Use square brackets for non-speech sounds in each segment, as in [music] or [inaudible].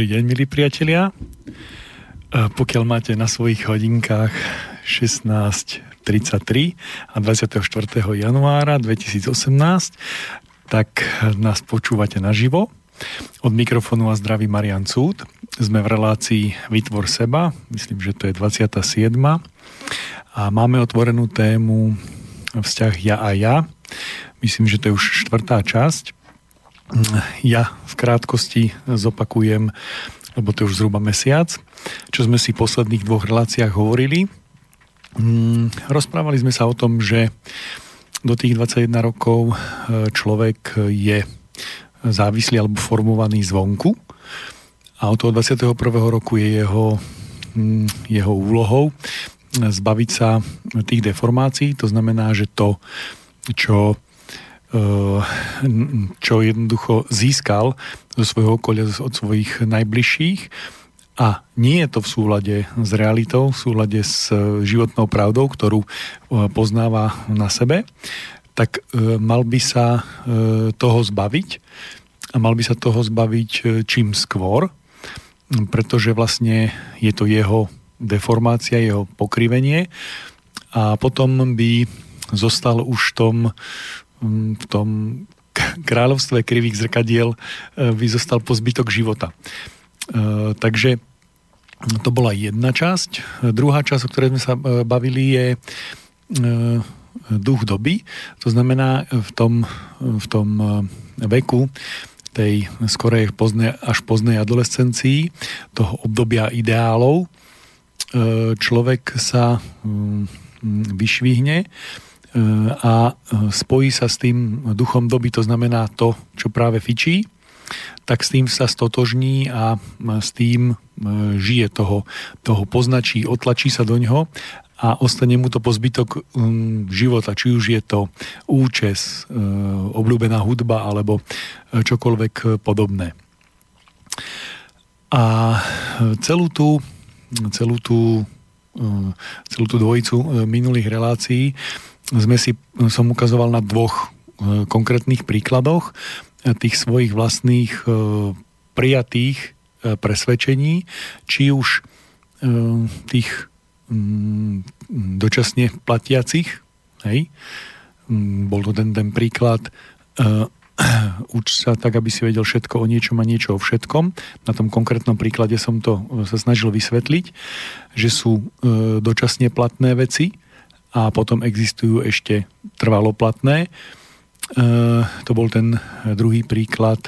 Dobrý deň, milí priatelia. Pokiaľ máte na svojich hodinkách 16.33 a 24. januára 2018, tak nás počúvate naživo. Od mikrofónu a zdraví Marian Cúd. Sme v relácii Vytvor seba, myslím, že to je 27. A máme otvorenú tému vzťah ja a ja. Myslím, že to je už štvrtá časť ja v krátkosti zopakujem, lebo to je už zhruba mesiac, čo sme si v posledných dvoch reláciách hovorili. Mm, rozprávali sme sa o tom, že do tých 21 rokov e, človek je závislý alebo formovaný zvonku a od toho 21. roku je jeho, mm, jeho úlohou zbaviť sa tých deformácií, to znamená, že to, čo čo jednoducho získal zo svojho okolia, od svojich najbližších. A nie je to v súlade s realitou, v súlade s eh, životnou pravdou, ktorú eh, poznáva na sebe, tak mal by sa toho zbaviť a mal by sa toho zbaviť čím skôr, pretože vlastne je to jeho deformácia, jeho pokrivenie. A potom by zostal už v tom v tom [laughs] kráľovstve krivých zrkadiel e, by zostal po zbytok života. E, takže to bola jedna časť. Druhá časť, o ktorej sme sa e, bavili, je duch doby. To znamená v tom, v tom veku tej skorej poznej, až poznej adolescencii, toho obdobia ideálov, človek sa vyšvihne a spojí sa s tým duchom doby, to znamená to, čo práve fičí, tak s tým sa stotožní a s tým žije toho, toho poznačí, otlačí sa do ňoho a ostane mu to po um, života, či už je to účes, uh, obľúbená hudba alebo čokoľvek podobné. A celú tú, celú tú, uh, celú tú dvojicu minulých relácií sme si, som ukazoval na dvoch e, konkrétnych príkladoch e, tých svojich vlastných e, prijatých presvedčení, či už tých mm, dočasne platiacich, hej, mm, bol to ten, ten príklad [clears throat] uč sa tak, aby si vedel všetko o niečom a niečo o všetkom. Na tom konkrétnom príklade som to sa snažil vysvetliť, že sú dočasne platné veci, a potom existujú ešte trvaloplatné. E, to bol ten druhý príklad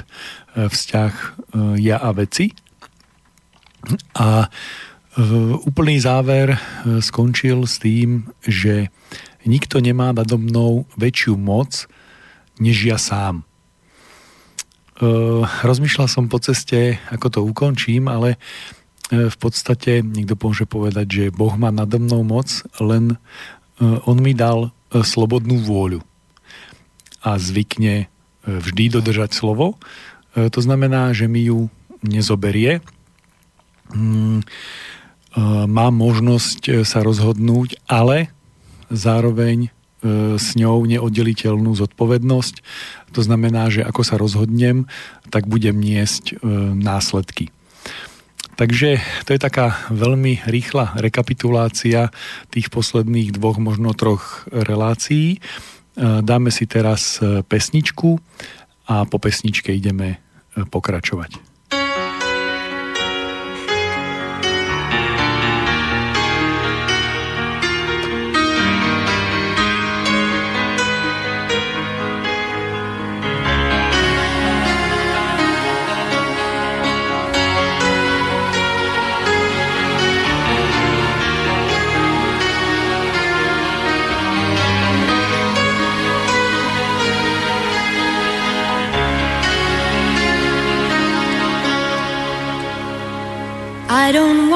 e, vzťah e, ja a veci. A úplný záver skončil s tým, že nikto nemá nado mnou väčšiu moc, než ja sám. Rozmýšľal som po ceste, ako to ukončím, ale v podstate niekto môže povedať, že Boh má nado mnou moc, len on mi dal e, slobodnú vôľu a zvykne e, vždy dodržať slovo. To znamená, že mi ju nezoberie. Mm, mám možnosť sa rozhodnúť, ale zároveň s ňou neoddeliteľnú zodpovednosť. To znamená, že ako sa rozhodnem, tak budem niesť následky. Takže to je taká veľmi rýchla rekapitulácia tých posledných dvoch, možno troch relácií. E, dáme si teraz e, pesničku a po pesničke ideme e,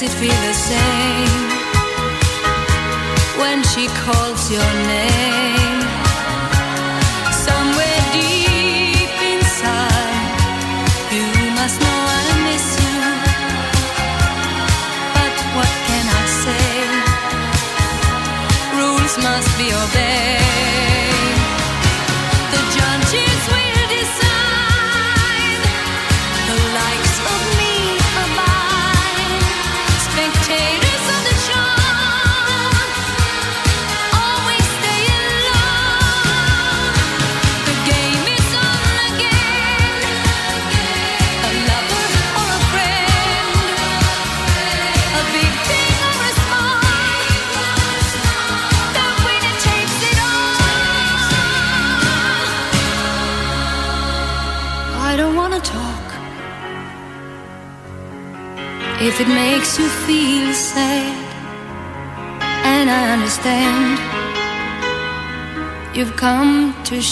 Does it feel the same when she calls your name?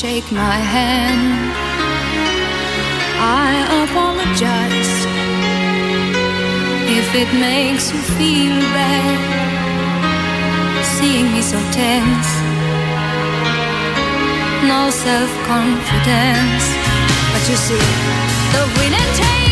Shake my hand. I apologize if it makes you feel bad, seeing me so tense, no self confidence. But you see, the winner takes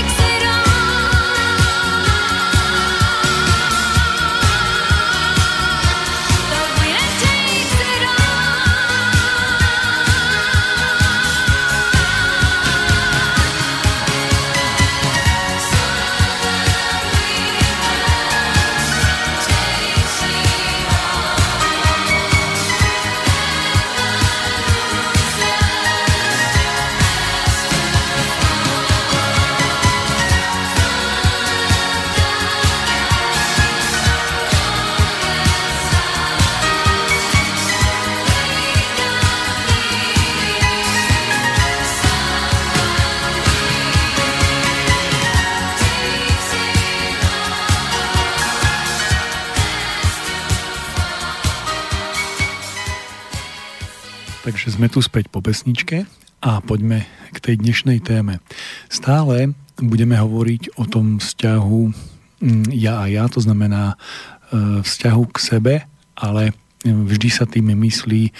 Takže sme tu späť po pesničke a poďme k tej dnešnej téme. Stále budeme hovoriť o tom vzťahu mm, ja a ja, to znamená e, vzťahu k sebe, ale vždy sa tým myslí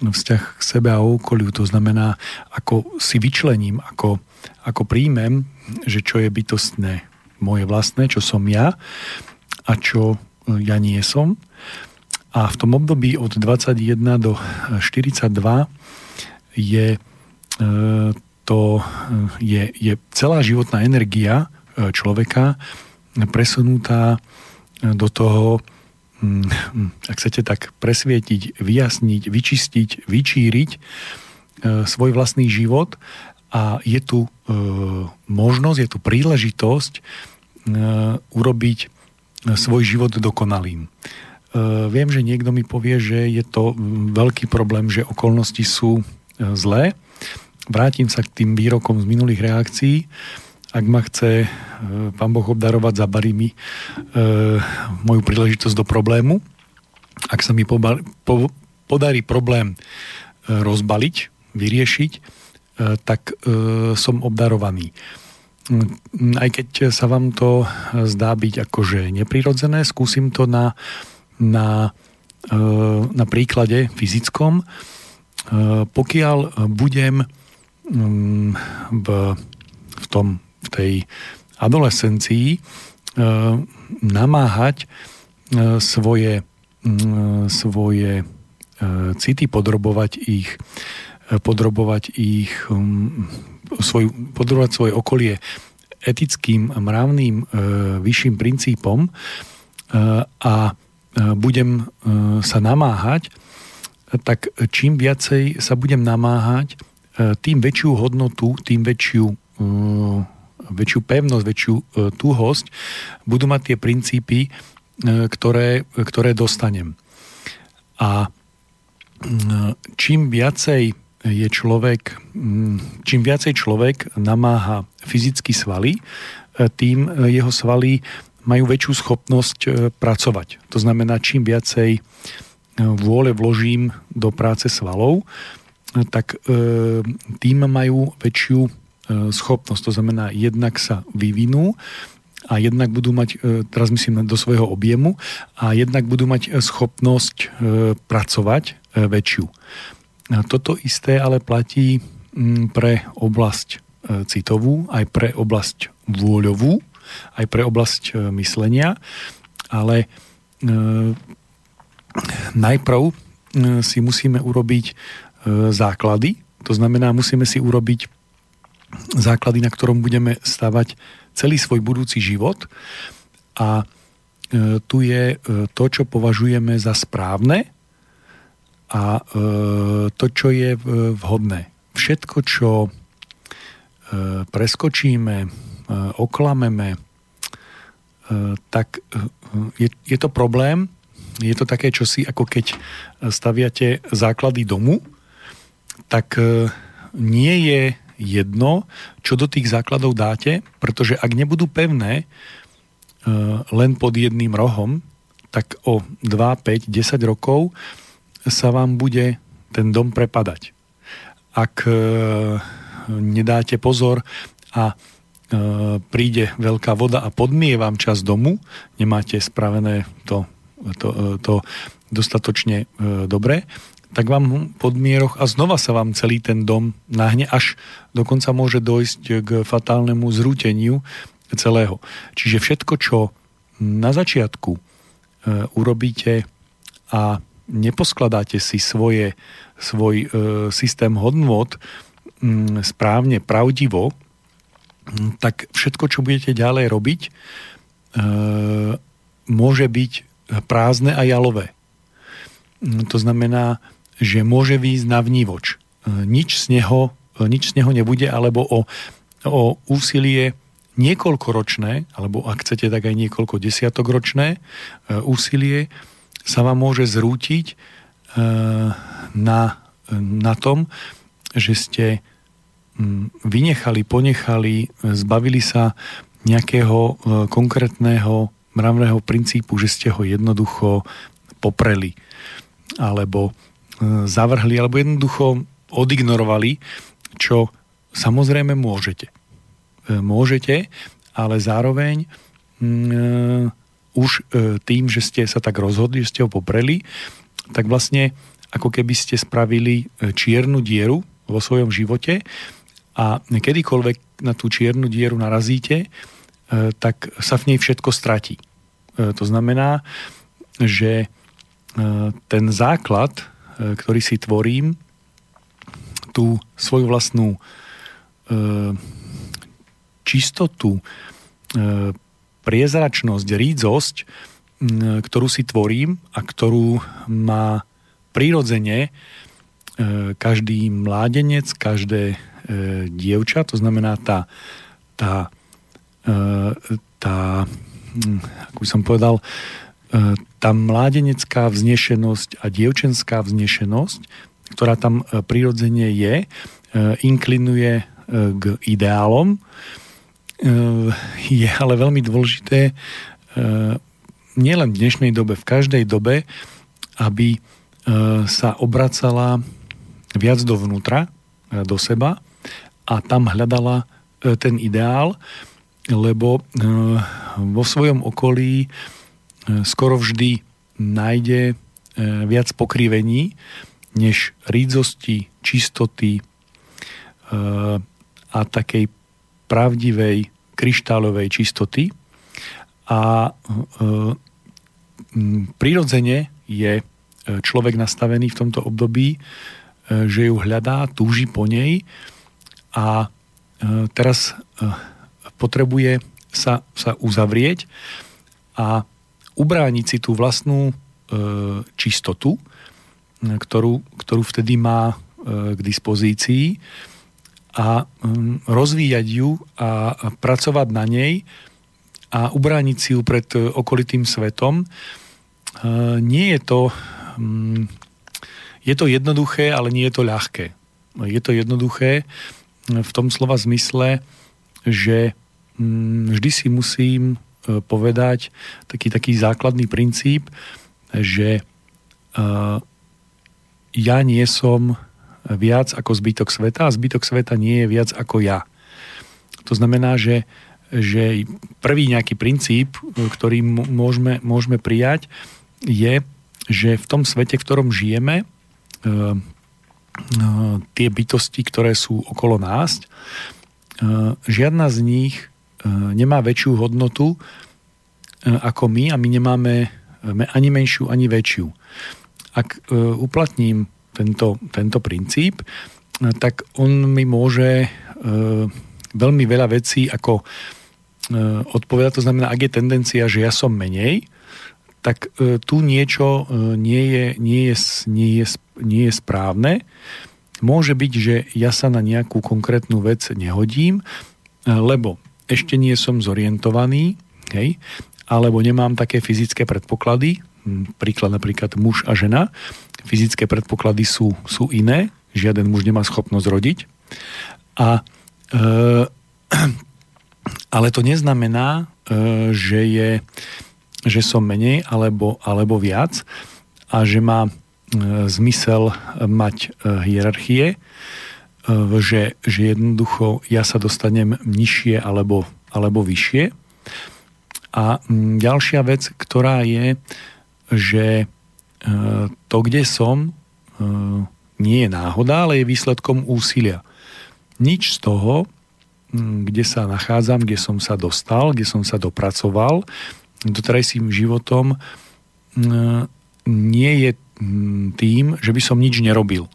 vzťah k sebe a okoliu, to znamená, ako si vyčlením, ako, ako príjmem, že čo je bytostné moje vlastné, čo som ja a čo ja nie som. A v tom období od 21 do 42 je e, to je, je celá životná energia človeka presunutá do toho, mm, ak chcete tak presvietiť, vyjasniť, vyčistiť, vyčíriť svoj vlastný život a je tu možnosť, je tu príležitosť urobiť svoj život dokonalým. Viem, že niekto mi povie, že je to veľký problém, že okolnosti sú zlé. Vrátim sa k tým výrokom z minulých reakcií. Ak ma chce pán Boh obdarovať, zabarí mi moju príležitosť do problému. ak sa mi poba- po- podarí problém e, rozbaliť, vyriešiť, e, tak e, som obdarovaný. Mm, Aj keď sa vám to zdá byť akože neprirodzené, skúsim to na, na, e, na príklade fyzickom. E, Pokiaľ budem mm, v, v, tom, v tej adolescencii e, namáhať svoje, mm, svoje city, podrobovať ich, podrobovať ich mm, svoj, podrobovať svoje okolie etickým, mravným, vyšším princípom a budem e, sa namáhať, tak čím viacej sa budem namáhať, e, tým väčšiu hodnotu, tým väčšiu, e, väčšiu pevnosť, väčšiu tuhosť budú mať tie princípy, ktoré, ktoré dostanem. A čím viacej je človek, čím viacej človek namáha fyzicky svaly, tým jeho svaly majú väčšiu schopnosť e, pracovať. To znamená, čím viacej e, vôle vložím do práce svalov, e, tak tým majú väčšiu schopnosť. To znamená, jednak sa vyvinú a jednak budú mať, teraz myslím do svojho objemu, a jednak budú mať schopnosť pracovať väčšiu. Toto isté ale platí pre oblasť citovú, aj pre oblasť vôľovú, aj pre oblasť e, myslenia, ale e, najprv e, si musíme urobiť základy, to znamená, musíme si urobiť základy, na ktorom budeme stavať celý svoj budúci život. A tu je to, čo považujeme za správne a to, čo je vhodné. Všetko, čo preskočíme, oklameme, e, tak e, je, je to problém. Je to také čosi, ako keď staviate základy domu, tak e, nie je jedno, čo do tých základov dáte, pretože ak nebudú pevné e, len pod jedným rohom, tak o 2, 5, 10 rokov sa vám bude ten dom prepadať. Ak e, nedáte pozor a e, príde veľká voda a podmie vám čas domu, nemáte spravené to, to, e, to dostatočne e, dobre, tak vám pod mieroch a znova sa vám celý ten dom nahne, až dokonca môže dojsť k fatálnemu zrúteniu celého. Čiže všetko, čo na začiatku e, urobíte a neposkladáte si svoje, svoj e, systém hodnot m, správne, pravdivo, tak všetko, čo budete ďalej robiť, e, môže byť prázdne a jalové. Mm, To znamená, že môže výjsť na vnívoč. E, Nič z neho, e, nič z neho nebude, alebo o, o úsilie niekoľkoročné, alebo ak chcete, tak aj niekoľko desiatokročné úsilie sa vám môže zrútiť na, na tom, že ste vynechali, ponechali, zbavili sa nejakého e, konkrétneho mravného princípu, že ste ho jednoducho popreli alebo e, zavrhli, alebo jednoducho odignorovali, čo samozrejme môžete. E, Môžete, ale zároveň už tým, že ste sa tak rozhodli, že ste ho popreli, tak vlastne ako keby ste spravili čiernu dieru vo svojom živote a kedykoľvek na tú čiernu dieru narazíte, e, tak sa v nej všetko stratí. E, To znamená, že e, ten základ, ktorý si tvorím, tú svoju vlastnú čistotu, priezračnosť, rídzosť, ktorú si tvorím a ktorú má prirodzene každý mládenec, každé dievča, to znamená tá, tá, e, tá hm, ako by som povedal, e, tá mládenecká vznešenosť a dievčenská vznešenosť, ktorá tam e, prirodzene je, e, inklinuje e, k ideálom, e, je ale veľmi dôležité e, nielen v dnešnej dobe, v každej dobe, aby e, sa obracala viac dovnútra, e, do seba a tam hľadala e, ten ideál, lebo e, vo svojom okolí e, skoro vždy nájde viac pokrivení, než rídzosti, čistoty a takej pravdivej kryštálovej čistoty. A prirodzene je človek nastavený v tomto období, že ju hľadá, túži po nej a e, teraz e, potrebuje sa, sa uzavrieť a ubrániť si tú vlastnú e, čistotu, ktorú, ktorú vtedy má k dispozícii a rozvíjať ju a, pracovať na nej a ubrániť si ju pred okolitým svetom. Nie je to je to jednoduché, ale nie je to ľahké. Je to jednoduché v tom slova zmysle, že mm, vždy si musím e, povedať taký, taký základný princíp, že ja nie som viac ako zbytok sveta a zbytok sveta nie je viac ako ja. To znamená, že, že prvý nejaký princíp, ktorý môžeme, môžeme prijať, je, že v tom svete, v ktorom žijeme, e, e, tie bytosti, ktoré sú okolo nás, e, žiadna z nich nemá väčšiu hodnotu ako my a my nemáme ani menšiu, ani väčšiu. Ak uplatním tento, tento princíp, tak on mi môže e, veľmi veľa vecí ako e, odpovedať. To znamená, ak je tendencia, že ja som menej, tak e, tu niečo nie je, nie, je, nie, je, nie je správne. Môže byť, že ja sa na nejakú konkrétnu vec nehodím, lebo ešte nie som zorientovaný, hej, alebo nemám také fyzické predpoklady, príklad napríklad muž a žena, fyzické predpoklady sú, sú iné, žiaden muž nemá schopnosť rodiť. A, e, [clears throat] ale to neznamená, e, že, je, že som menej alebo, alebo viac a že má e, zmysel mať e, hierarchie, e, že, že jednoducho ja sa dostanem nižšie alebo, alebo vyššie. A ďalšia vec, ktorá je, že E, to, kde som, e, nie je náhoda, ale je výsledkom úsilia. Nič z toho, kde sa nachádzam, kde som sa dostal, kde som sa dopracoval, doterajším životom nie je tým, že by som nič nerobil.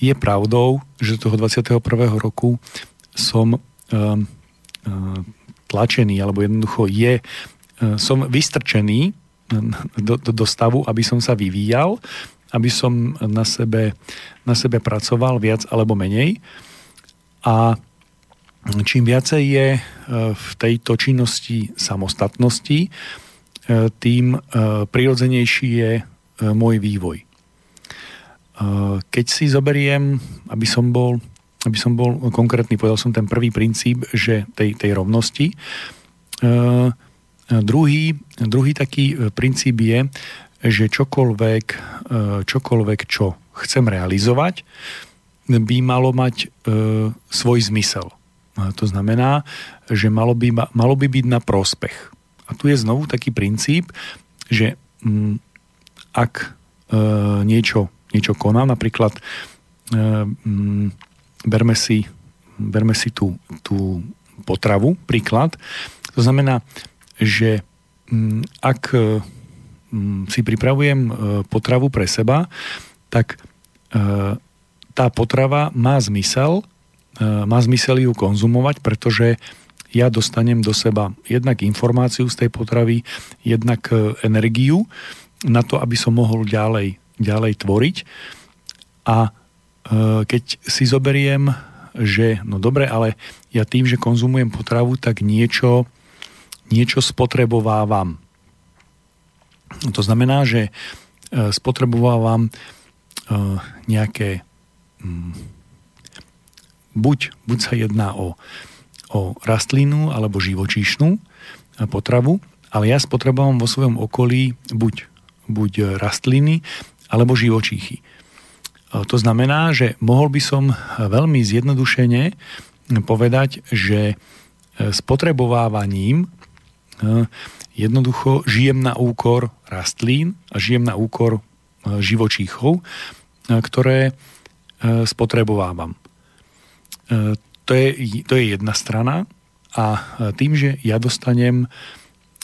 Je pravdou, že toho 21. roku som e, tlačený, alebo jednoducho je, som vystrčený do, do, do stavu, aby som sa vyvíjal, aby som na sebe, na sebe pracoval viac alebo menej. A čím viacej je e, v tejto činnosti samostatnosti, e, tým e, prirodzenejší je môj vývoj. Keď si zoberiem, aby som bol, aby som bol konkrétny, povedal som ten prvý princíp, že tej, tej rovnosti, Druhý, druhý taký princíp je, že čokoľvek, čokoľvek, čo chcem realizovať, by malo mať svoj zmysel. To znamená, že malo by, malo by byť na prospech. A tu je znovu taký princíp, že m, ak e, niečo, niečo konám, napríklad e, m, berme si, berme si tú, tú potravu, príklad, to znamená, že mm, ak mm, si pripravujem e, potravu pre seba, tak e, tá potrava má zmysel, e, má zmysel ju konzumovať, pretože ja dostanem do seba jednak informáciu z tej potravy, jednak energiu na to, aby som mohol ďalej, ďalej tvoriť. A keď si zoberiem, že no dobre, ale ja tým, že konzumujem potravu, tak niečo niečo spotrebovávam. To znamená, že e, spotrebovávam e, nejaké mm, buď, buď sa jedná o, o rastlinu alebo živočíšnu e, potravu, ale ja spotrebovávam vo svojom okolí buď buď rastliny alebo živočíchy. To znamená, že mohol by som veľmi zjednodušene povedať, že spotrebovávaním jednoducho žijem na úkor rastlín a žijem na úkor živočíchov, ktoré spotrebovávam. To je, to je jedna strana a tým, že ja dostanem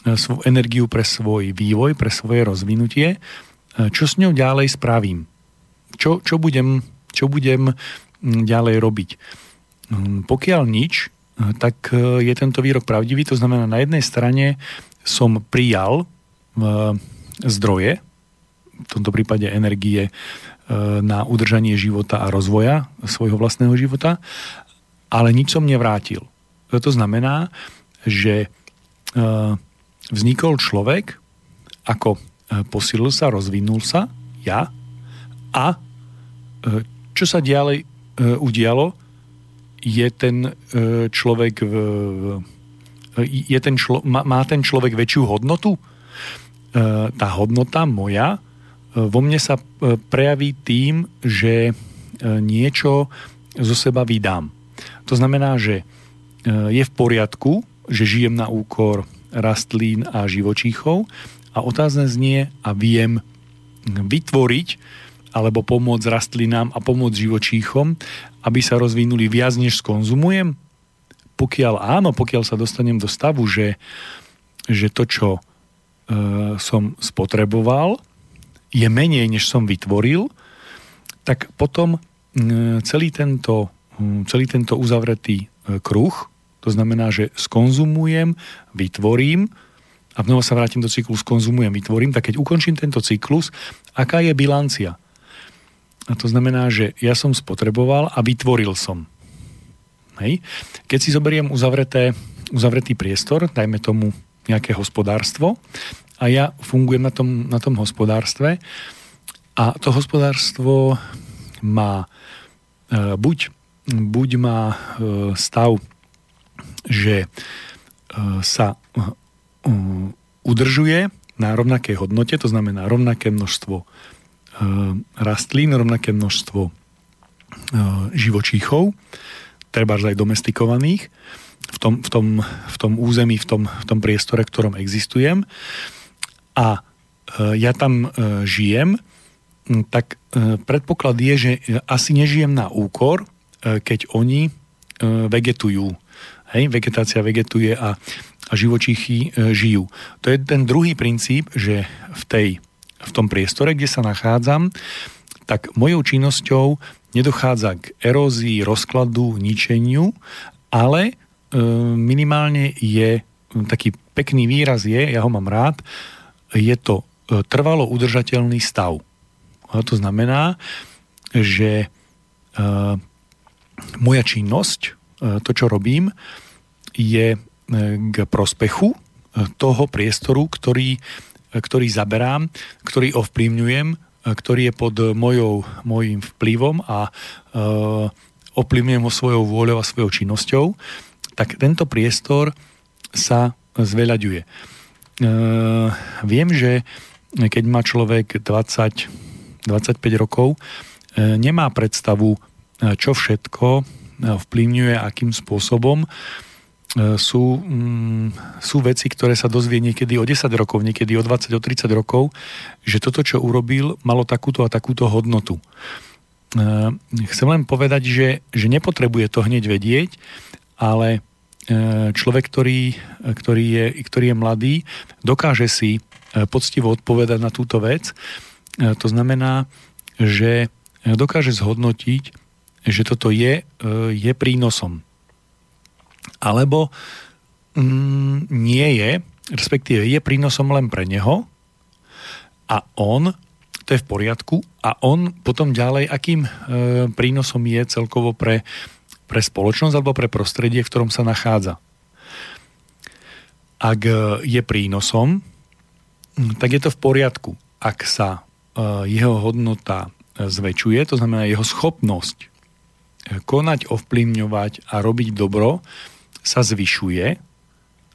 svoju energiu pre svoj vývoj, pre svoje rozvinutie, čo s ňou ďalej spravím? Čo, čo, budem, čo budem ďalej robiť? Pokiaľ nič, tak je tento výrok pravdivý, to znamená na jednej strane som prijal zdroje, v tomto prípade energie na udržanie života a rozvoja svojho vlastného života, ale nič som nevrátil. To znamená, že vznikol človek, ako posilil sa, rozvinul sa, ja, a čo sa ďalej udialo, je ten človek je ten člo, má ten človek väčšiu hodnotu? Tá hodnota moja vo mne sa prejaví tým, že niečo zo seba vydám. To znamená, že e, je v poriadku, že žijem na úkor rastlín a živočíchov a otázne znie a viem vytvoriť alebo pomôcť rastlinám a pomôcť živočíchom, aby sa rozvinuli viac, než skonzumujem? Pokiaľ áno, pokiaľ sa dostanem do stavu, že, že to, čo e, som spotreboval, je menej, než som vytvoril, tak potom e, celý tento Hm, celý tento uzavretý e, kruh, to znamená, že skonzumujem, vytvorím a znova sa vrátim do cyklu skonzumujem, vytvorím, tak keď ukončím tento cyklus, aká je bilancia? A to znamená, že ja som spotreboval a vytvoril som. Hej. Keď si zoberiem uzavreté, uzavretý priestor, dajme tomu nejaké hospodárstvo a ja fungujem na tom, na tom hospodárstve. A to hospodárstvo má e, buď buď má e, stav, že e, sa e, udržuje na rovnakej hodnote, to znamená rovnaké množstvo rastlín, rovnaké množstvo živočíchov, treba aj domestikovaných v tom, v tom, v tom území, v tom, v tom priestore, v ktorom existujem a ja tam žijem, tak predpoklad je, že asi nežijem na úkor E, keď oni e, vegetujú. Hej, vegetácia vegetuje a, a živočíchy e, žijú. To je ten druhý princíp, že v, tej, v tom priestore, kde sa nachádzam, tak mojou činnosťou nedochádza k erózii, rozkladu, ničeniu, ale e, minimálne je taký pekný výraz je, ja ho mám rád, je to e, trvalo udržateľný stav. A to znamená, že e, moja činnosť, e, to, čo robím, je k prospechu toho priestoru, ktorý, ktorý zaberám, ktorý ovplyvňujem, ktorý je pod mojou, mojim vplyvom a ovplyvňujem ho svojou vôľou a svojou činnosťou, tak tento priestor sa zveľaďuje. Viem, že keď má človek 20, 25 rokov, nemá predstavu čo všetko vplyvňuje, akým spôsobom sú, mm, sú veci, ktoré sa dozvie niekedy o 10 rokov, niekedy o 20, o 30 rokov, že toto, čo urobil, malo takúto a takúto hodnotu. Chcem len povedať, že, že nepotrebuje to hneď vedieť, ale človek, ktorý, ktorý, je, ktorý je mladý, dokáže si poctivo odpovedať na túto vec. To znamená, že dokáže zhodnotiť, že toto je, je prínosom. Alebo mm, nie je, respektíve je prínosom len pre neho a on, to je v poriadku, a on potom ďalej, akým e, prínosom je celkovo pre, pre spoločnosť alebo pre prostredie, v ktorom sa nachádza. Ak e, je prínosom, tak je to v poriadku. Ak sa e, jeho hodnota zväčšuje, to znamená jeho schopnosť konať, ovplyvňovať a robiť dobro sa zvyšuje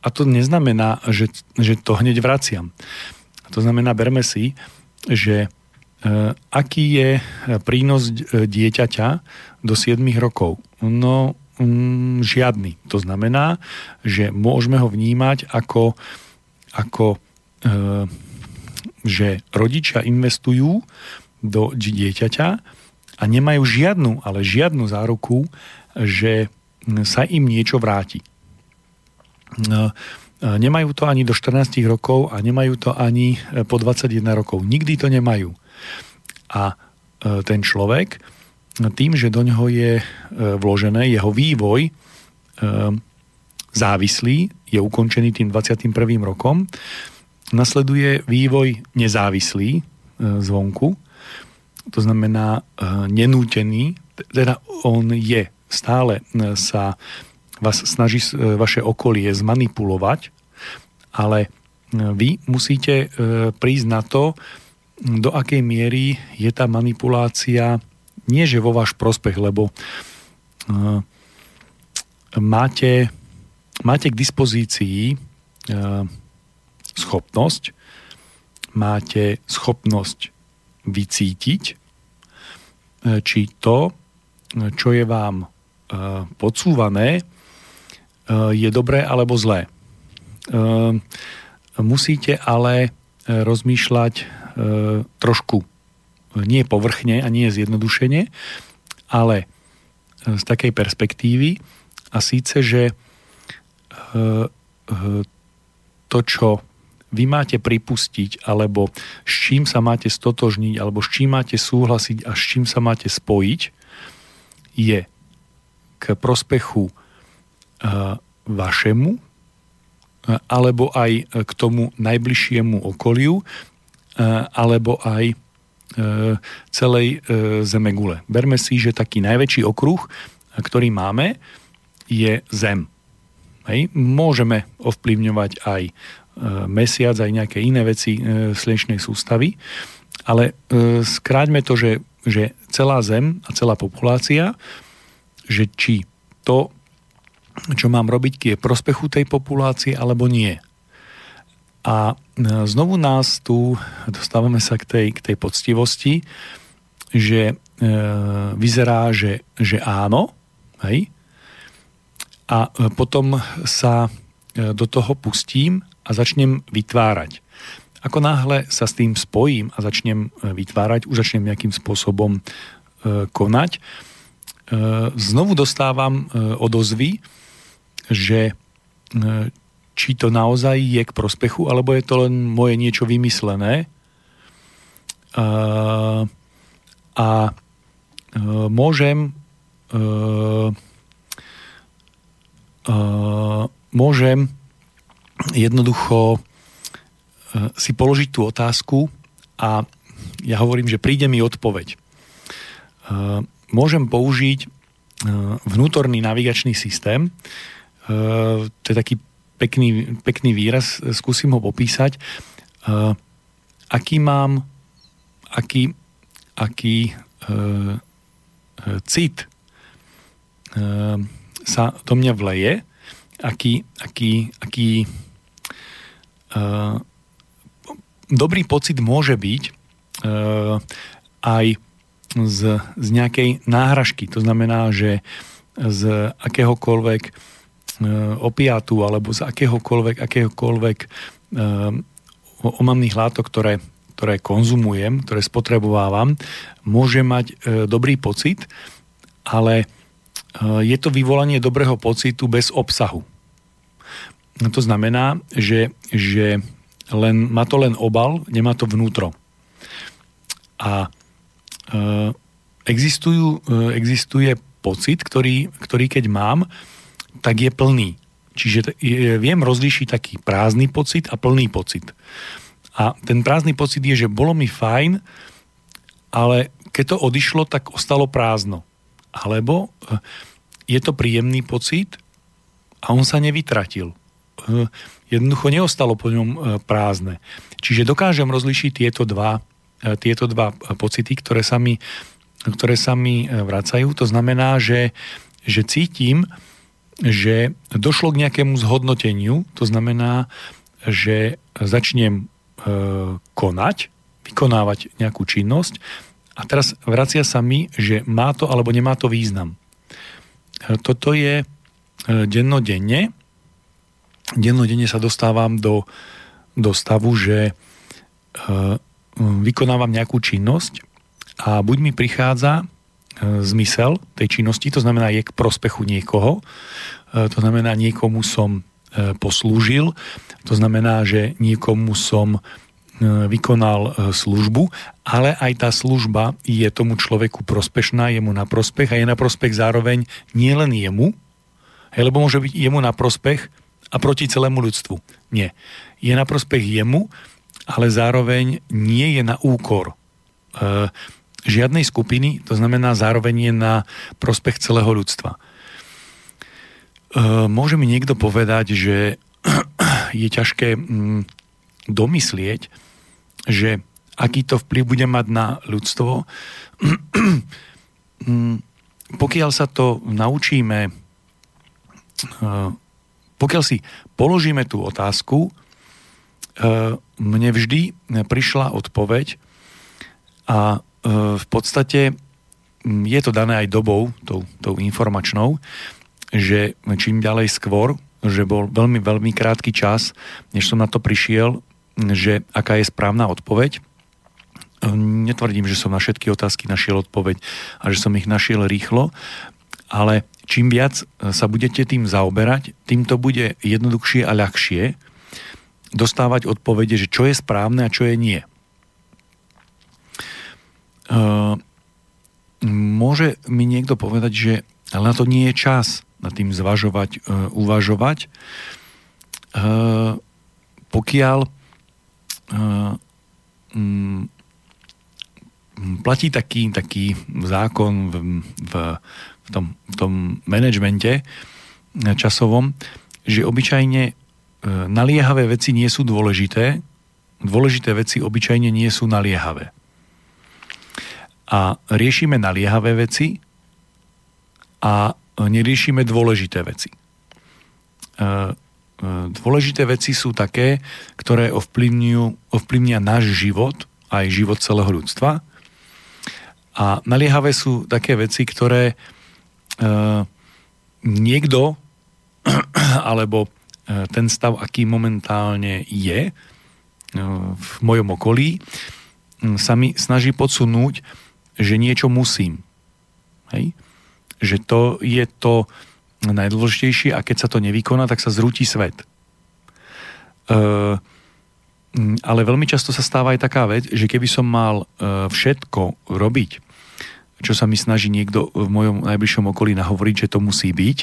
a to neznamená, že, že to hneď vraciam. To znamená, berme si, že aký je prínos dieťaťa do 7 rokov. No, mm, žiadny. To znamená, že môžeme ho vnímať ako, ako že rodičia investujú do dieťaťa a nemajú žiadnu, ale žiadnu záruku, že sa im niečo vráti. Nemajú to ani do 14 rokov a nemajú to ani po 21 rokov. Nikdy to nemajú. A e, ten človek, tým, že do ňoho je e, vložené jeho vývoj e, závislý, je ukončený tým 21. rokom, nasleduje vývoj nezávislý zvonku, to znamená nenútený, teda on je stále sa vás snaží vaše okolie zmanipulovať, ale vy musíte prísť na to, do akej miery je tá manipulácia nie že vo váš prospech, lebo uh, máte, máte k dispozícii uh, schopnosť, máte schopnosť vycítiť, uh, či to, čo je vám podsúvané, je dobré alebo zlé. Musíte ale rozmýšľať trošku nie povrchne a nie zjednodušene, ale e, z takej perspektívy a síce, že e, to, čo vy máte pripustiť, alebo s čím sa máte stotožniť, alebo s čím máte súhlasiť a s čím sa máte spojiť, je k prospechu vašemu, alebo aj k tomu najbližšiemu okoliu, E, alebo aj e, celej e, Zemegule. Berme si, že taký najväčší okruh, ktorý máme, je Zem. Hej. Môžeme ovplyvňovať aj mesiac, aj nejaké iné veci slnečnej sústavy, ale skráťme to, že, že celá Zem a celá populácia, že či to, čo mám robiť, je prospechu tej populácie alebo nie. A e, znovu nás tu dostávame sa k tej, k tej poctivosti, že e, vyzerá, že, že áno, hej? a e, potom sa e, do toho pustím a začnem vytvárať. Ako náhle sa s tým spojím a začnem vytvárať, už začnem nejakým spôsobom konať, znovu dostávam odozvy, že či to naozaj je k prospechu, alebo je to len moje niečo vymyslené. Uh, a uh, môžem uh, uh, môžem jednoducho si položiť tú otázku a ja hovorím, že príde mi odpoveď. Môžem použiť vnútorný navigačný systém, to je taký pekný, pekný výraz, skúsim ho popísať. Uh, aký mám, aký, aký uh, cit uh, sa do mňa vleje, aký, aký, aký uh, dobrý pocit môže byť uh, aj z, z nejakej náhražky. To znamená, že z akéhokoľvek E, opiatu alebo z akéhokoľvek, akéhokoľvek um, omamných látok, ktoré, ktoré konzumujem, ktoré spotrebovávam, môže mať uh, dobrý pocit, ale je to vyvolanie dobrého pocitu bez obsahu. No to znamená, že, že len, má to len obal, nemá to vnútro. A existujú, existuje pocit, ktorý, ktorý keď mám, tak je plný. Čiže viem rozlíšiť taký prázdny pocit a plný pocit. A ten prázdny pocit je, že bolo mi fajn, ale keď to odišlo, tak ostalo prázdno. Alebo eh, je to príjemný pocit a on sa nevytratil. Eh, jednoducho neostalo po ňom eh, prázdne. Čiže dokážem rozlišiť tieto dva, tieto dva pocity, ktoré sa mi, ktoré sa mi vracajú. To znamená, že, že cítim, že došlo k nejakému zhodnoteniu, to znamená, že začnem e, konať vykonávať nejakú činnosť a teraz vracia sa mi, že má to alebo nemá to význam. E, Toto je e, dennodenne. Dennodenne sa dostávam do, do stavu, že vykonávam nejakú činnosť a buď mi prichádza zmysel tej činnosti, to znamená je k prospechu niekoho, to znamená niekomu som poslúžil, to znamená, že niekomu som vykonal službu, ale aj tá služba je tomu človeku prospešná, je mu na prospech a je na prospech zároveň nielen jemu, lebo môže byť jemu na prospech a proti celému ľudstvu. Nie. Je na prospech jemu, ale zároveň nie je na úkor e, žiadnej skupiny, to znamená zároveň je na prospech celého ľudstva. E, môže mi niekto povedať, že [clears throat] je ťažké mm, domyslieť, že aký to vplyv bude mať na ľudstvo. [clears throat] Mm, pokiaľ sa to naučíme, eh, pokiaľ si položíme tú otázku, eh, mne vždy prišla odpoveď a v podstate mm, je to dané aj dobou, tou, tou informačnou, že čím ďalej skôr, že bol veľmi, veľmi krátky čas, než som na to prišiel, že aká je správna odpoveď netvrdím, že som na všetky otázky našiel odpoveď a že som ich našiel rýchlo, ale čím viac sa budete tým zaoberať, tým to bude jednoduchšie a ľahšie dostávať odpovede, že čo je správne a čo je nie. Môže mi niekto povedať, že ale na to nie je čas na tým zvažovať, uvažovať, pokiaľ platí taký, taký zákon v, v, v, tom, v tom manažmente časovom, že obyčajne naliehavé veci nie sú dôležité, dôležité veci obyčajne nie sú naliehavé. A riešime naliehavé veci a neriešime dôležité veci. E, e, dôležité veci sú také, ktoré ovplyvnia náš život, aj život celého ľudstva a naliehavé sú také veci, ktoré e, niekto [clears throat] alebo ten stav, aký momentálne je v mojom okolí, sa mi snaží podsunúť, že niečo musím. Hej? Že to je to najdôležitejšie a keď sa to nevykoná, tak sa zrúti svet. Mm, ale veľmi často sa stáva aj taká vec, že keby som mal e, všetko robiť, čo sa mi snaží niekto v mojom najbližšom okolí nahovoriť, že to musí byť,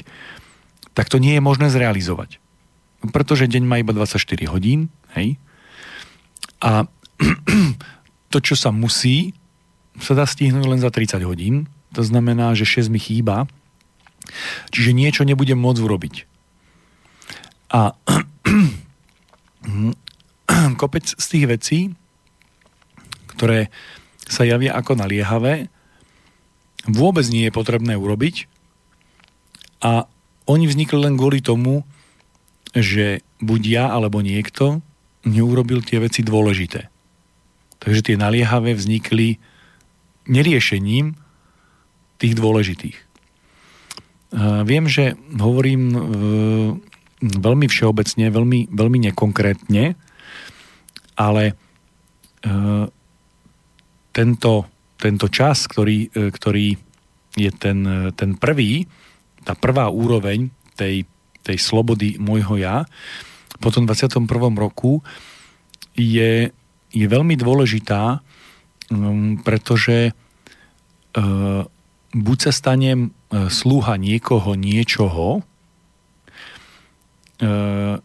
tak to nie je možné zrealizovať. Pretože deň má iba 24 hodín, hej? A [clears throat] to, čo sa musí, sa dá stihnúť len za 30 hodín. To znamená, že 6 mi chýba. Čiže niečo nebudem môcť urobiť. A [clears throat] kopec z tých vecí, ktoré sa javia ako naliehavé, vôbec nie je potrebné urobiť a oni vznikli len kvôli tomu, že buď ja alebo niekto neurobil tie veci dôležité. Takže tie naliehavé vznikli neriešením tých dôležitých. Viem, že hovorím e, veľmi všeobecne, veľmi, veľmi nekonkrétne, ale e, tento, tento čas, ktorý, e, ktorý je ten, ten prvý, tá prvá úroveň tej, tej slobody môjho ja, po tom 21. roku je, je veľmi dôležitá, pretože uh, buď sa stanem uh, slúha niekoho, niečoho, uh,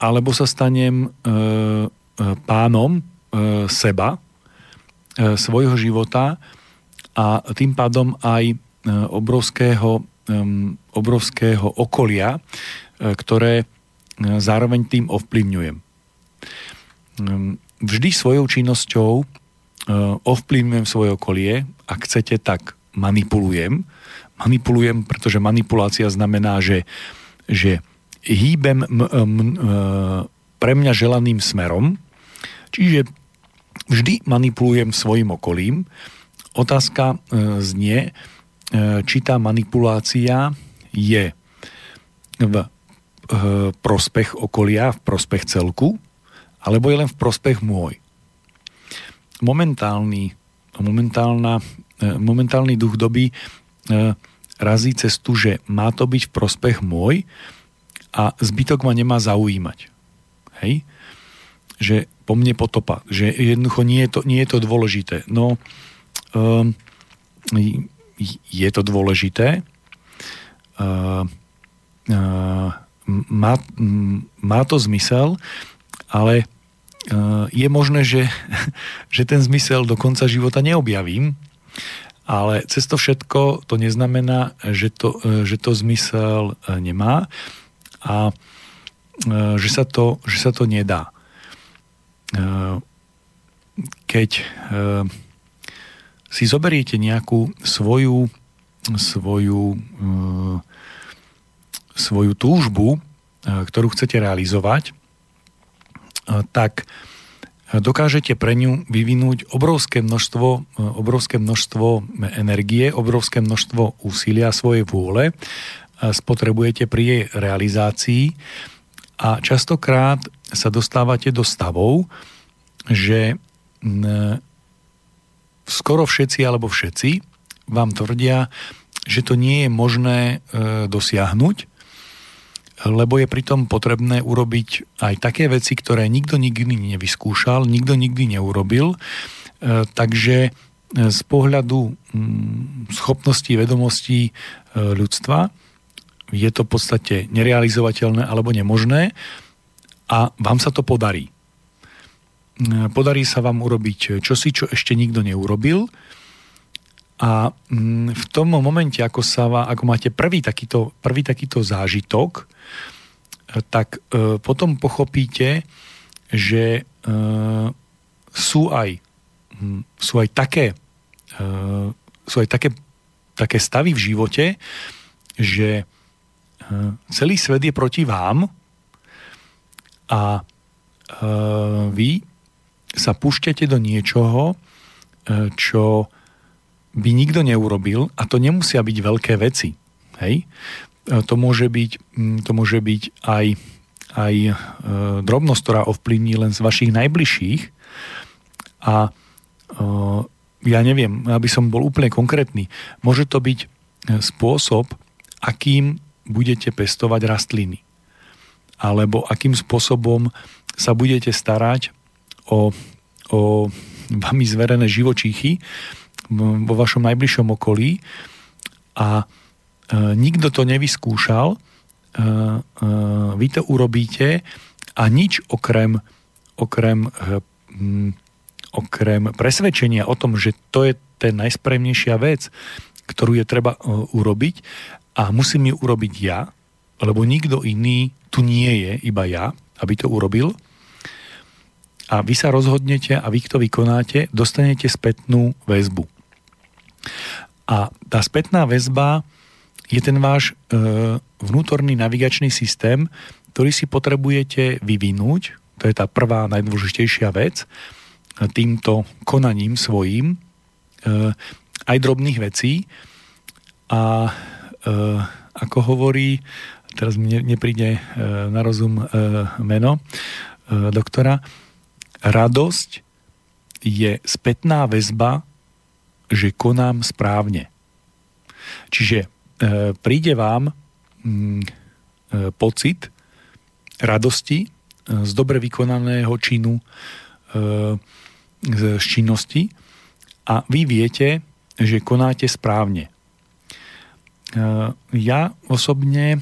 alebo sa stanem E, pánom e, seba, e, svojho života a tým pádom aj obrovského, obrovského okolia, ktoré zároveň tým ovplyvňujem. Vždy svojou činnosťou ovplyvňujem svoje okolie, ak chcete, tak manipulujem. Manipulujem, pretože manipulácia znamená, že, že hýbem m, m, m, pre mňa želaným smerom, Čiže vždy manipulujem svojim okolím. Otázka e, znie, e, či tá manipulácia je v e, prospech okolia, v prospech celku, alebo je len v prospech môj. Momentálny, momentálna, e, momentálny duch doby e, razí cestu, že má to byť v prospech môj a zbytok ma nemá zaujímať. Hej? Že po mne potopa, že jednoducho nie je to, nie je to dôležité. No, um, je to dôležité. Uh, uh, má, má to zmysel, ale je možné, že, [laughs] že ten zmysel do konca života neobjavím, ale cez to všetko to neznamená, že to, že to zmysel nemá a že sa to, že sa to nedá. Keď si zoberiete nejakú svoju, svoju, svoju túžbu, ktorú chcete realizovať, tak dokážete pre ňu vyvinúť obrovské množstvo, obrovské množstvo energie, obrovské množstvo úsilia svojej vôle, spotrebujete pri jej realizácii. A častokrát sa dostávate do stavov, že skoro všetci alebo všetci vám tvrdia, že to nie je možné e, dosiahnuť, lebo je pritom potrebné urobiť aj také veci, ktoré nikto nikdy nevyskúšal, nikto nikdy neurobil. E, takže e, z pohľadu mm, schopností, vedomostí e, ľudstva je to v podstate nerealizovateľné alebo nemožné a vám sa to podarí. Podarí sa vám urobiť čosi, čo ešte nikto neurobil a mm, v tom momente, ako, sa, ako máte prvý takýto, prvý takýto zážitok, tak e, potom pochopíte, že e, sú aj, hm, sú aj také e, sú aj také, také stavy v živote, že celý svet je proti vám a vy sa púšťate do niečoho, čo by nikto neurobil a to nemusia byť veľké veci. Hej? to môže byť, mm, to môže byť aj, aj e, drobnosť, ktorá ovplyvní len z vašich najbližších a e, ja neviem, aby som bol úplne konkrétny, môže to byť e, spôsob, akým budete pestovať rastliny alebo akým spôsobom sa budete starať o, o vami zverené živočíchy vo vašom najbližšom okolí a E, nikto to nevyskúšal, e, e, vy to urobíte a nič okrem, okrem, okrem presvedčenia o tom, že to je ten najspremnejšia vec, ktorú je treba urobiť a musím ju urobiť ja, lebo nikto iný tu nie je, iba ja, aby to urobil. A vy sa rozhodnete a vy to vykonáte, dostanete spätnú väzbu. A tá spätná väzba je ten váš e, vnútorný navigačný systém, ktorý si potrebujete vyvinúť, to je tá prvá najdôležitejšia vec, týmto konaním svojím, e, aj drobných vecí. A e, ako hovorí, teraz mi nepríde e, na rozum e, meno e, doktora, radosť je spätná väzba, že konám správne. Čiže E, príde vám mm, e, pocit radosti e, z dobre vykonaného činu z činnosti a vy viete, že konáte správne. Ja osobne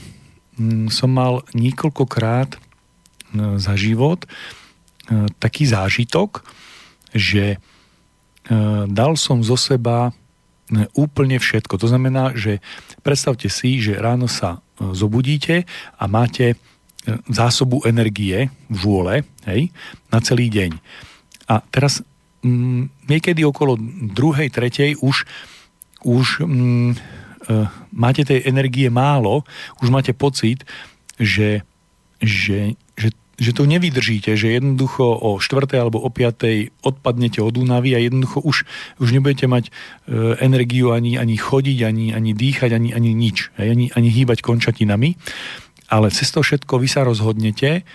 mm, som mal niekoľkokrát za život taký zážitok, že dal som zo seba úplne všetko. To znamená, že predstavte si, že ráno sa e, zobudíte a máte e, zásobu energie, vôle, hej, na celý deň. A teraz m, mm, niekedy okolo druhej, tretej už, už m, mm, e, máte tej energie málo, už máte pocit, že, že, že to nevydržíte, že jednoducho o 4. alebo o 5. odpadnete od únavy a jednoducho už, už nebudete mať e, energiu ani, ani chodiť, ani, ani dýchať, ani, ani nič, ani, ani hýbať končatinami. Ale cez to všetko vy sa rozhodnete,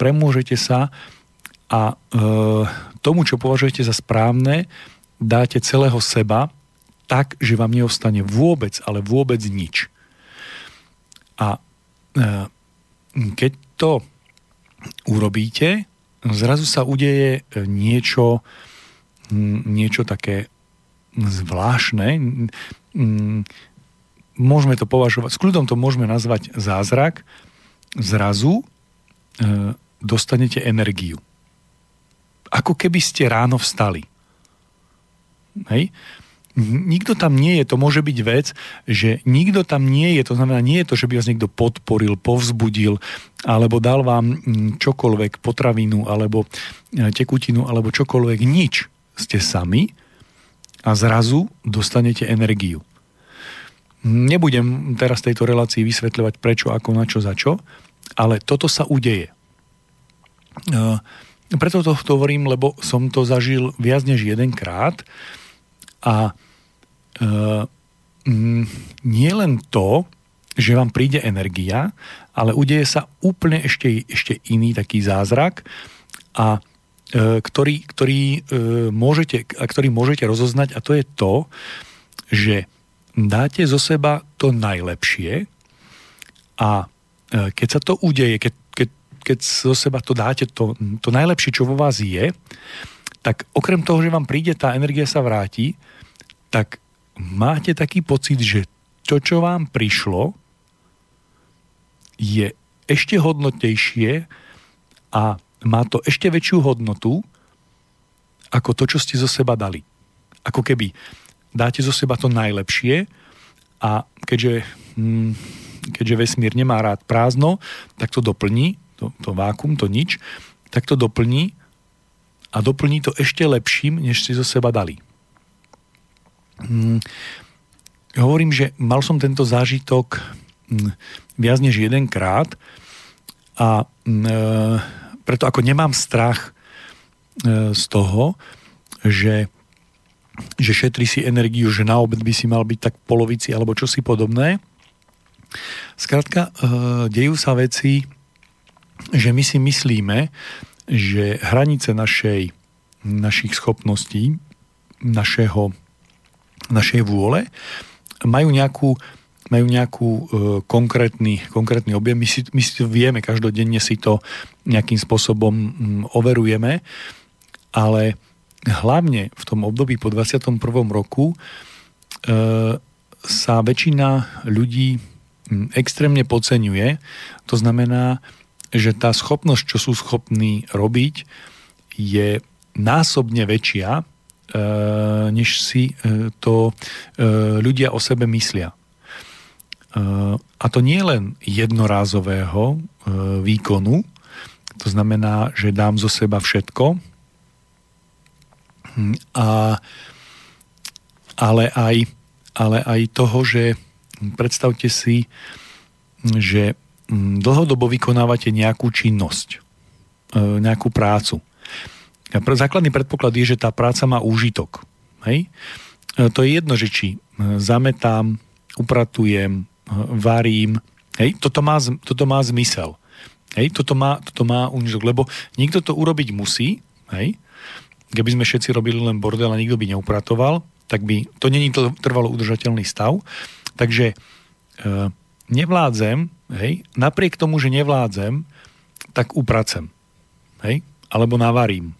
premôžete sa a e, tomu, čo považujete za správne, dáte celého seba tak, že vám neostane vôbec, ale vôbec nič. A e, keď to urobíte, zrazu sa udeje e, niečo, niečo také zvláštne. Môžeme to považovať, s kľudom to môžeme nazvať zázrak. Zrazu e, dostanete energiu. Ako keby ste ráno vstali. Hej? Nikto tam nie je, to môže byť vec, že nikto tam nie je, to znamená, nie je to, že by vás niekto podporil, povzbudil, alebo dal vám čokoľvek, potravinu, alebo e, tekutinu, alebo čokoľvek, nič. Ste sami a zrazu dostanete energiu. Nebudem teraz tejto relácii vysvetľovať prečo, ako, na čo, za čo, ale toto sa udeje. E, preto to hovorím, lebo som to zažil viac než jedenkrát a nie len to, že vám príde energia, ale udeje sa úplne ešte, ešte iný taký zázrak, a uh, ktorý, ktorý, uh, môžete, a ktorý môžete rozoznať a to je to, že dáte zo seba to najlepšie a keď sa to udeje, keď, keď, keď zo seba to dáte to, to najlepšie, čo vo vás je, tak okrem toho, že vám príde tá energia sa vráti, tak máte taký pocit, že to, čo vám prišlo, je ešte hodnotejšie a má to ešte väčšiu hodnotu ako to, čo ste zo seba dali. Ako keby dáte zo seba to najlepšie a keďže, hm, keďže vesmír nemá rád prázdno, tak to doplní, to, to vákum, to nič, tak to doplní a doplní to ešte lepším, než ste zo seba dali. Mm, hovorím, že mal som tento zážitok mm, viac než jedenkrát a e, preto ako nemám strach e, z toho, že, že šetrí si energiu, že na obed by si mal byť tak polovici alebo čosi podobné. Skrátka, e, dejú sa veci, že my si myslíme, že hranice našej, našich schopností, našeho našej vôle, majú nejakú, majú nejakú e, konkrétny, konkrétny objem. My si, my si to vieme, každodenne si to nejakým spôsobom m, overujeme, ale hlavne v tom období po 21. roku e, sa väčšina ľudí m, extrémne podceňuje. To znamená, že tá schopnosť, čo sú schopní robiť, je násobne väčšia, než si e, to e, ľudia o sebe myslia. A to nie len jednorázového výkonu, to znamená, že dám zo seba všetko, hm, a, ale, aj, ale aj toho, že predstavte si, že hm, dlhodobo vykonávate nejakú činnosť, nejakú prácu Základný predpoklad je, že tá práca má úžitok. Hej? E, to je jedno, že či e, zametám, upratujem, e, varím. Hej? Toto, má, toto má zmysel. Hej? Toto má, toto má úžitok, lebo niekto to urobiť musí. Hej? Keby sme všetci robili len bordel a nikto by neupratoval, tak by to není trvalo udržateľný stav. Takže e, nevládzem, hej? napriek tomu, že nevládzem, tak upracem. Hej? Alebo navarím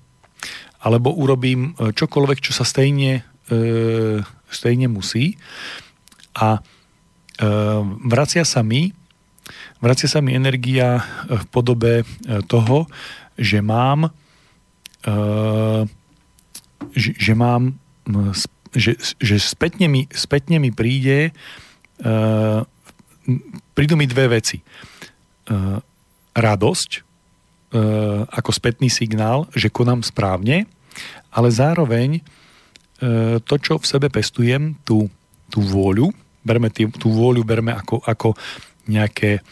alebo urobím e, čokoľvek, čo sa stejne, e, stejne musí. A e, vracia sa mi vracia sa mi energia v podobe toho, že mám že, že mám že, že spätne, mi, spätne mi príde prídu mi dve veci. Radosť ako spätný signál, že konám správne ale zároveň e, to, čo v sebe pestujem, tú, tú vôľu, berme tý, tú vôľu berme ako, ako nejaké,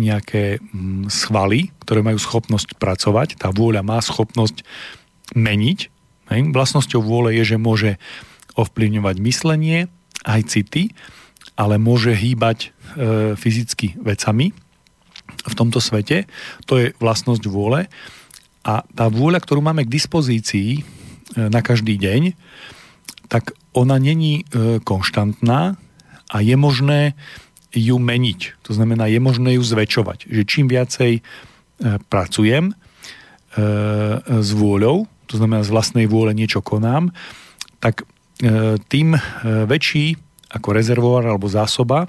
nejaké mm, svaly, ktoré majú schopnosť pracovať. Tá vôľa má schopnosť meniť. Hej. Vlastnosťou vôle je, že môže ovplyvňovať myslenie, aj city, ale môže hýbať e, fyzicky vecami v tomto svete. To je vlastnosť vôle. A tá vôľa, ktorú máme k dispozícii e, na každý deň, tak ona není e, konštantná a je možné ju meniť. To znamená, je možné ju zväčšovať. Že čím viacej e, pracujem s vôľou, to znamená z vlastnej vôle niečo konám, tak tým väčší ako rezervoár alebo zásoba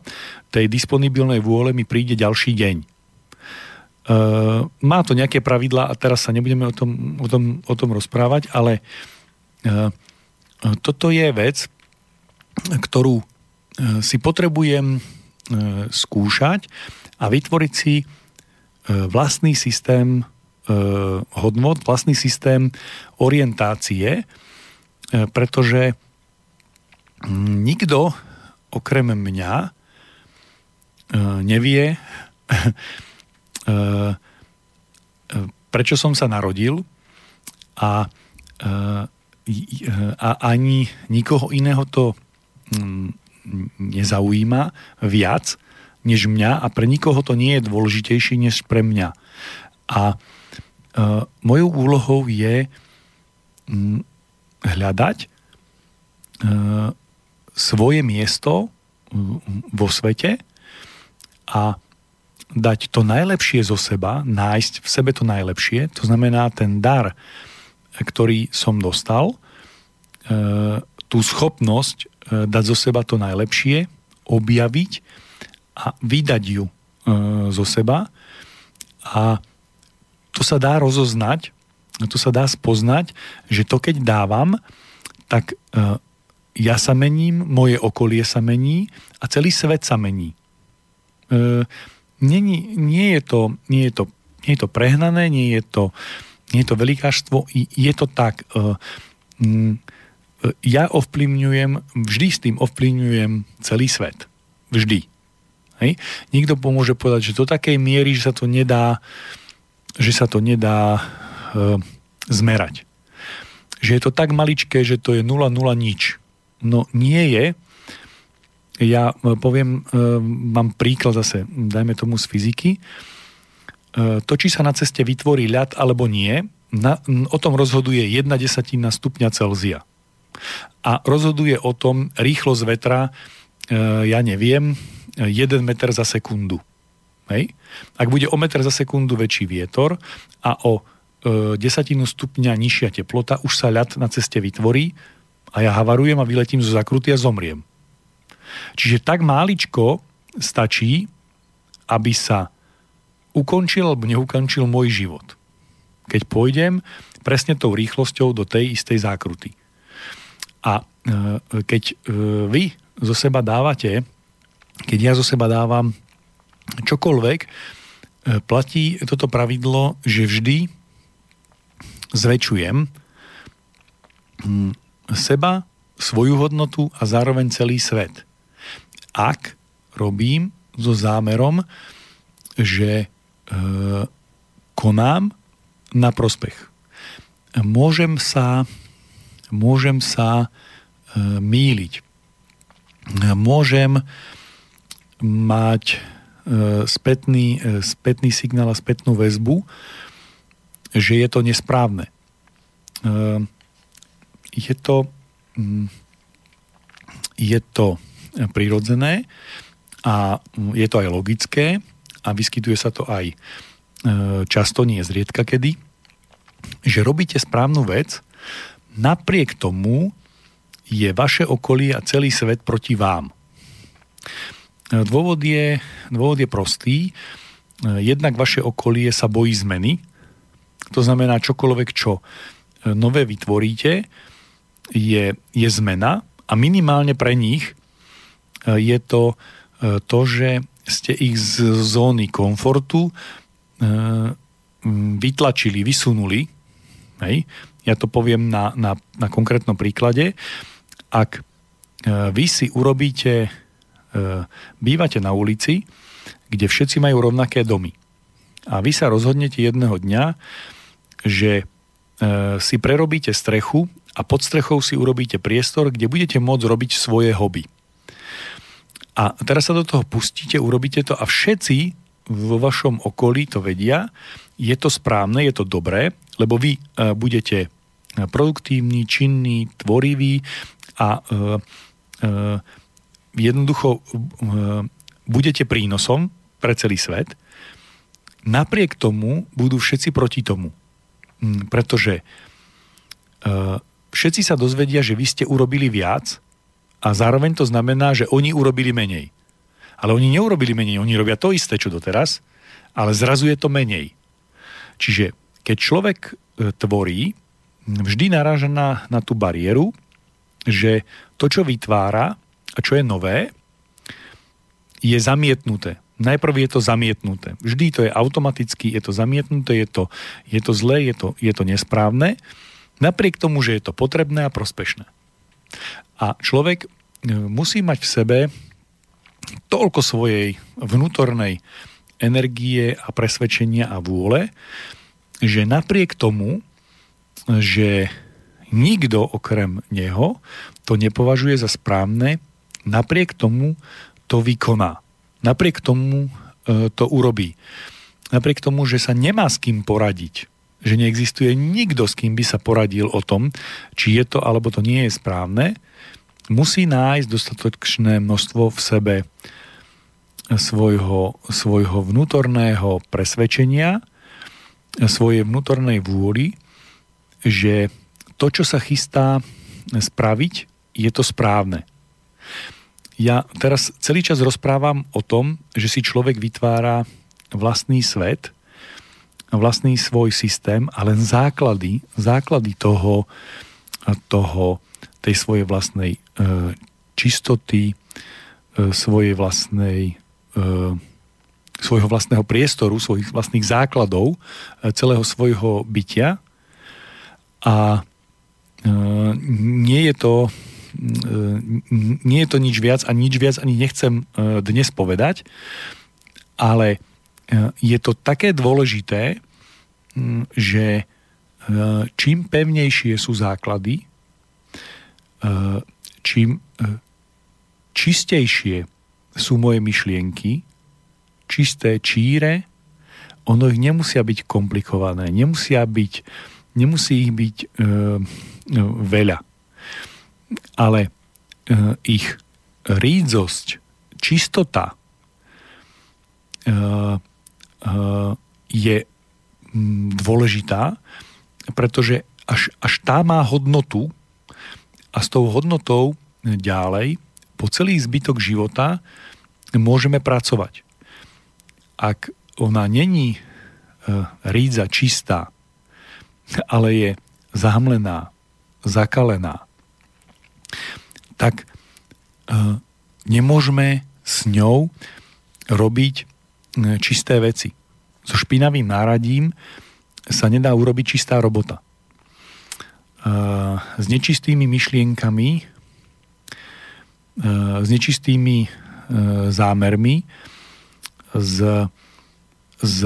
tej disponibilnej vôle mi príde ďalší deň. E, má to nejaké pravidlá a teraz sa nebudeme o tom, o tom, o tom rozprávať, ale e, toto je vec, ktorú e, si potrebujem e, skúšať a vytvoriť si e, vlastný systém hodnot, vlastný systém orientácie, pretože nikto okrem mňa nevie, [laughs] prečo som sa narodil a, a ani nikoho iného to mm, nezaujíma viac než mňa a pre nikoho to nie je dôležitejšie než pre mňa. A mojou úlohou je um, hľadať svoje miesto vo svete a dať to najlepšie zo seba, nájsť v sebe to najlepšie, to znamená ten dar, ktorý som dostal, uh, tú schopnosť E, dať zo seba to najlepšie, objaviť a vydať ju e, zo seba. A to sa dá rozoznať, to sa dá spoznať, že to keď dávam, tak e, ja sa mením, moje okolie sa mení a celý svet sa mení. Nie, nie, je, to, nie, je, to, nie je to prehnané, nie je to, nie je to velikáštvo, je to tak ja ovplyvňujem, vždy s tým ovplyvňujem celý svet. Vždy. Hej? Niekto pomôže povedať, že do takej miery, že sa to nedá, že sa to nedá e, zmerať. Že je to tak maličké, že to je 0,0 nič. No nie je. Ja e, poviem, e, mám príklad zase, dajme tomu z fyziky. E, to, či sa na ceste vytvorí ľad alebo nie, na, o tom rozhoduje 1 desatina stupňa Celzia a rozhoduje o tom rýchlosť vetra, ja neviem, 1 meter za sekundu. Hej? Ak bude o meter za sekundu väčší vietor a o desatinu stupňa nižšia teplota, už sa ľad na ceste vytvorí a ja havarujem a vyletím zo zakruty a zomriem. Čiže tak máličko stačí, aby sa ukončil alebo neukončil môj život. Keď pôjdem presne tou rýchlosťou do tej istej zákruty. A e, keď e, vy zo seba dávate, keď ja zo seba dávam čokoľvek, e, platí toto pravidlo, že vždy zväčšujem hm, seba, svoju hodnotu a zároveň celý svet. Ak robím so zámerom, že e, konám na prospech. Môžem sa môžem sa e, míliť. Môžem mať e, spätný, e, spätný signál a spätnú väzbu, že je to nesprávne. Je to, mm, je to prirodzené a je to aj logické a vyskytuje sa to aj často, nie zriedka kedy, že robíte správnu vec Napriek tomu je vaše okolie a celý svet proti vám. Dôvod je, dôvod je prostý. Jednak vaše okolie sa bojí zmeny. To znamená, čokoľvek, čo nové vytvoríte, je, je zmena a minimálne pre nich je to to, že ste ich z zóny komfortu vytlačili, vysunuli. Hej? Ja to poviem na, na, na konkrétnom príklade. Ak e, vy si urobíte, e, bývate na ulici kde všetci majú rovnaké domy. A vy sa rozhodnete jedného dňa, že e, si prerobíte strechu a pod strechou si urobíte priestor, kde budete môcť robiť svoje hobby. A teraz sa do toho pustíte, urobíte to a všetci vo vašom okolí to vedia, je to správne, je to dobré, lebo vy e, budete produktívni, činní, tvoriví a e, e, jednoducho e, budete prínosom pre celý svet. Napriek tomu budú všetci proti tomu. Mm, Pretože e, všetci sa dozvedia, že vy ste urobili viac a zároveň to znamená, že oni urobili menej. Ale oni neurobili menej, oni robia to isté, čo doteraz, ale zrazu je to menej. Čiže keď človek e, tvorí, vždy naráža na, na tú bariéru, že to, čo vytvára a čo je nové, je zamietnuté. Najprv je to zamietnuté. Vždy to je automaticky, je to zamietnuté, je to, je to zlé, je to, je to nesprávne, napriek tomu, že je to potrebné a prospešné. A človek e, musí mať v sebe toľko svojej vnútornej energie a presvedčenia a vôle, že napriek tomu, že nikto okrem neho to nepovažuje za správne, napriek tomu to vykoná. Napriek tomu e, to urobí. Napriek tomu, že sa nemá s kým poradiť, že neexistuje nikto, s kým by sa poradil o tom, či je to alebo to nie je správne, musí nájsť dostatočné množstvo v sebe svojho, svojho vnútorného presvedčenia, svojej vnútornej vôly, že to, čo sa chystá spraviť, je to správne. Ja teraz celý čas rozprávam o tom, že si človek vytvára vlastný svet, vlastný svoj systém a len základy, základy toho, toho tej svojej vlastnej e, čistoty, e, svojej vlastnej e, svojho vlastného priestoru, svojich vlastných základov, e, celého svojho bytia. A e, nie je to e, nie je to nič viac a nič viac ani nechcem e, dnes povedať, ale je to také dôležité, m, že e, čím pevnejšie sú základy, e, čím čistejšie sú moje myšlienky, čisté, číre, ono ich nemusia byť komplikované, nemusia byť, nemusí ich byť e, veľa. Ale e, ich rídzosť, čistota e, je mm, dôležitá, pretože až, až tá má hodnotu a s tou hodnotou ďalej po celý zbytok života môžeme pracovať. Ak ona není e, rídza čistá, ale je zahmlená, zakalená, tak e, nemôžeme s ňou robiť čisté veci. So špinavým náradím sa nedá urobiť čistá robota. S nečistými myšlienkami, s nečistými zámermi, s, s,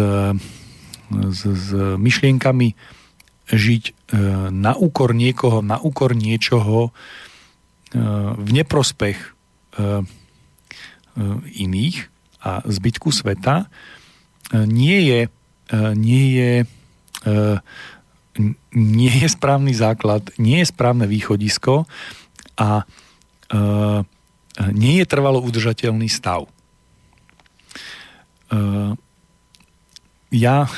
s, s myšlienkami žiť e, na úkor niekoho, na úkor niečoho, e, v neprospech e, iných a zbytku sveta, nie je, nie je, nie je správny základ, nie je správne východisko a nie je trvalo udržateľný stav. Ja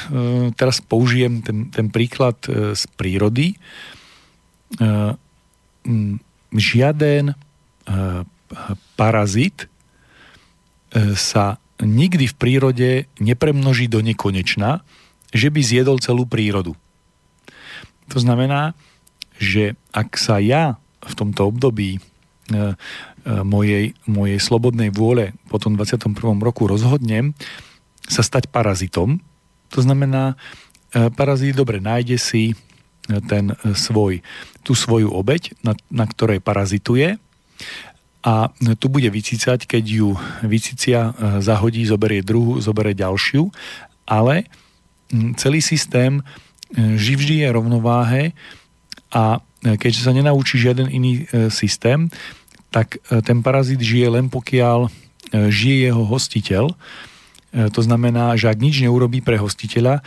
teraz použijem ten, ten príklad z prírody. Žiaden parazit sa nikdy v prírode nepremnoží do nekonečna, že by zjedol celú prírodu. To znamená, že ak sa ja v tomto období mojej, mojej slobodnej vôle po tom 21. roku rozhodnem sa stať parazitom, to znamená, parazit dobre nájde si ten svoj, tú svoju obeď, na, na ktorej parazituje a tu bude vycicať, keď ju vycicia, e, zahodí, zoberie druhú, zoberie ďalšiu, ale celý systém e, vždy je rovnováhe a e, keďže sa nenaučí žiaden iný systém, tak ten parazit žije len pokiaľ žije jeho hostiteľ. To znamená, že ak nič neurobí pre hostiteľa,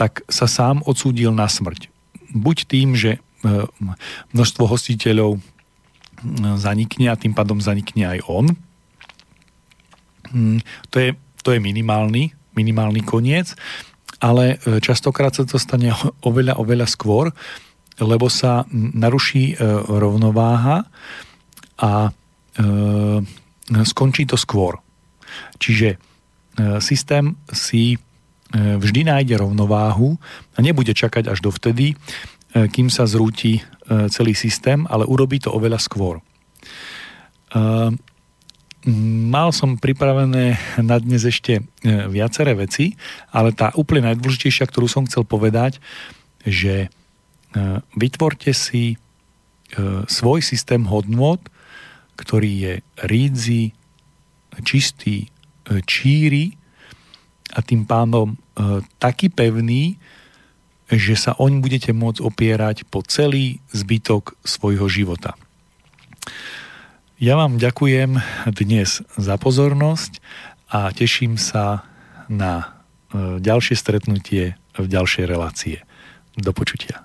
tak sa sám odsúdil na smrť. Buď tým, že množstvo hostiteľov zanikne a tým pádom zanikne aj on. Mm, to je, to je minimálny, minimálny koniec, ale e, častokrát sa to stane oveľa, oveľa skôr, lebo sa naruší e, rovnováha a e, skončí to skôr. Čiže systém si vždy nájde rovnováhu a nebude čakať až dovtedy, kým sa zrúti celý systém, ale urobí to oveľa skôr. E, mal som pripravené na dnes ešte e, viaceré veci, ale tá úplne najdôležitejšia, ktorú som chcel povedať, že vytvorte si svoj systém hodnot, ktorý je rídzi, čistý, číry a tým pádom taký pevný, že sa oň budete môcť opierať po celý zbytok svojho života. Ja vám ďakujem dnes za pozornosť a teším sa na e, ďalšie stretnutie v ďalšej relácie. Do počutia.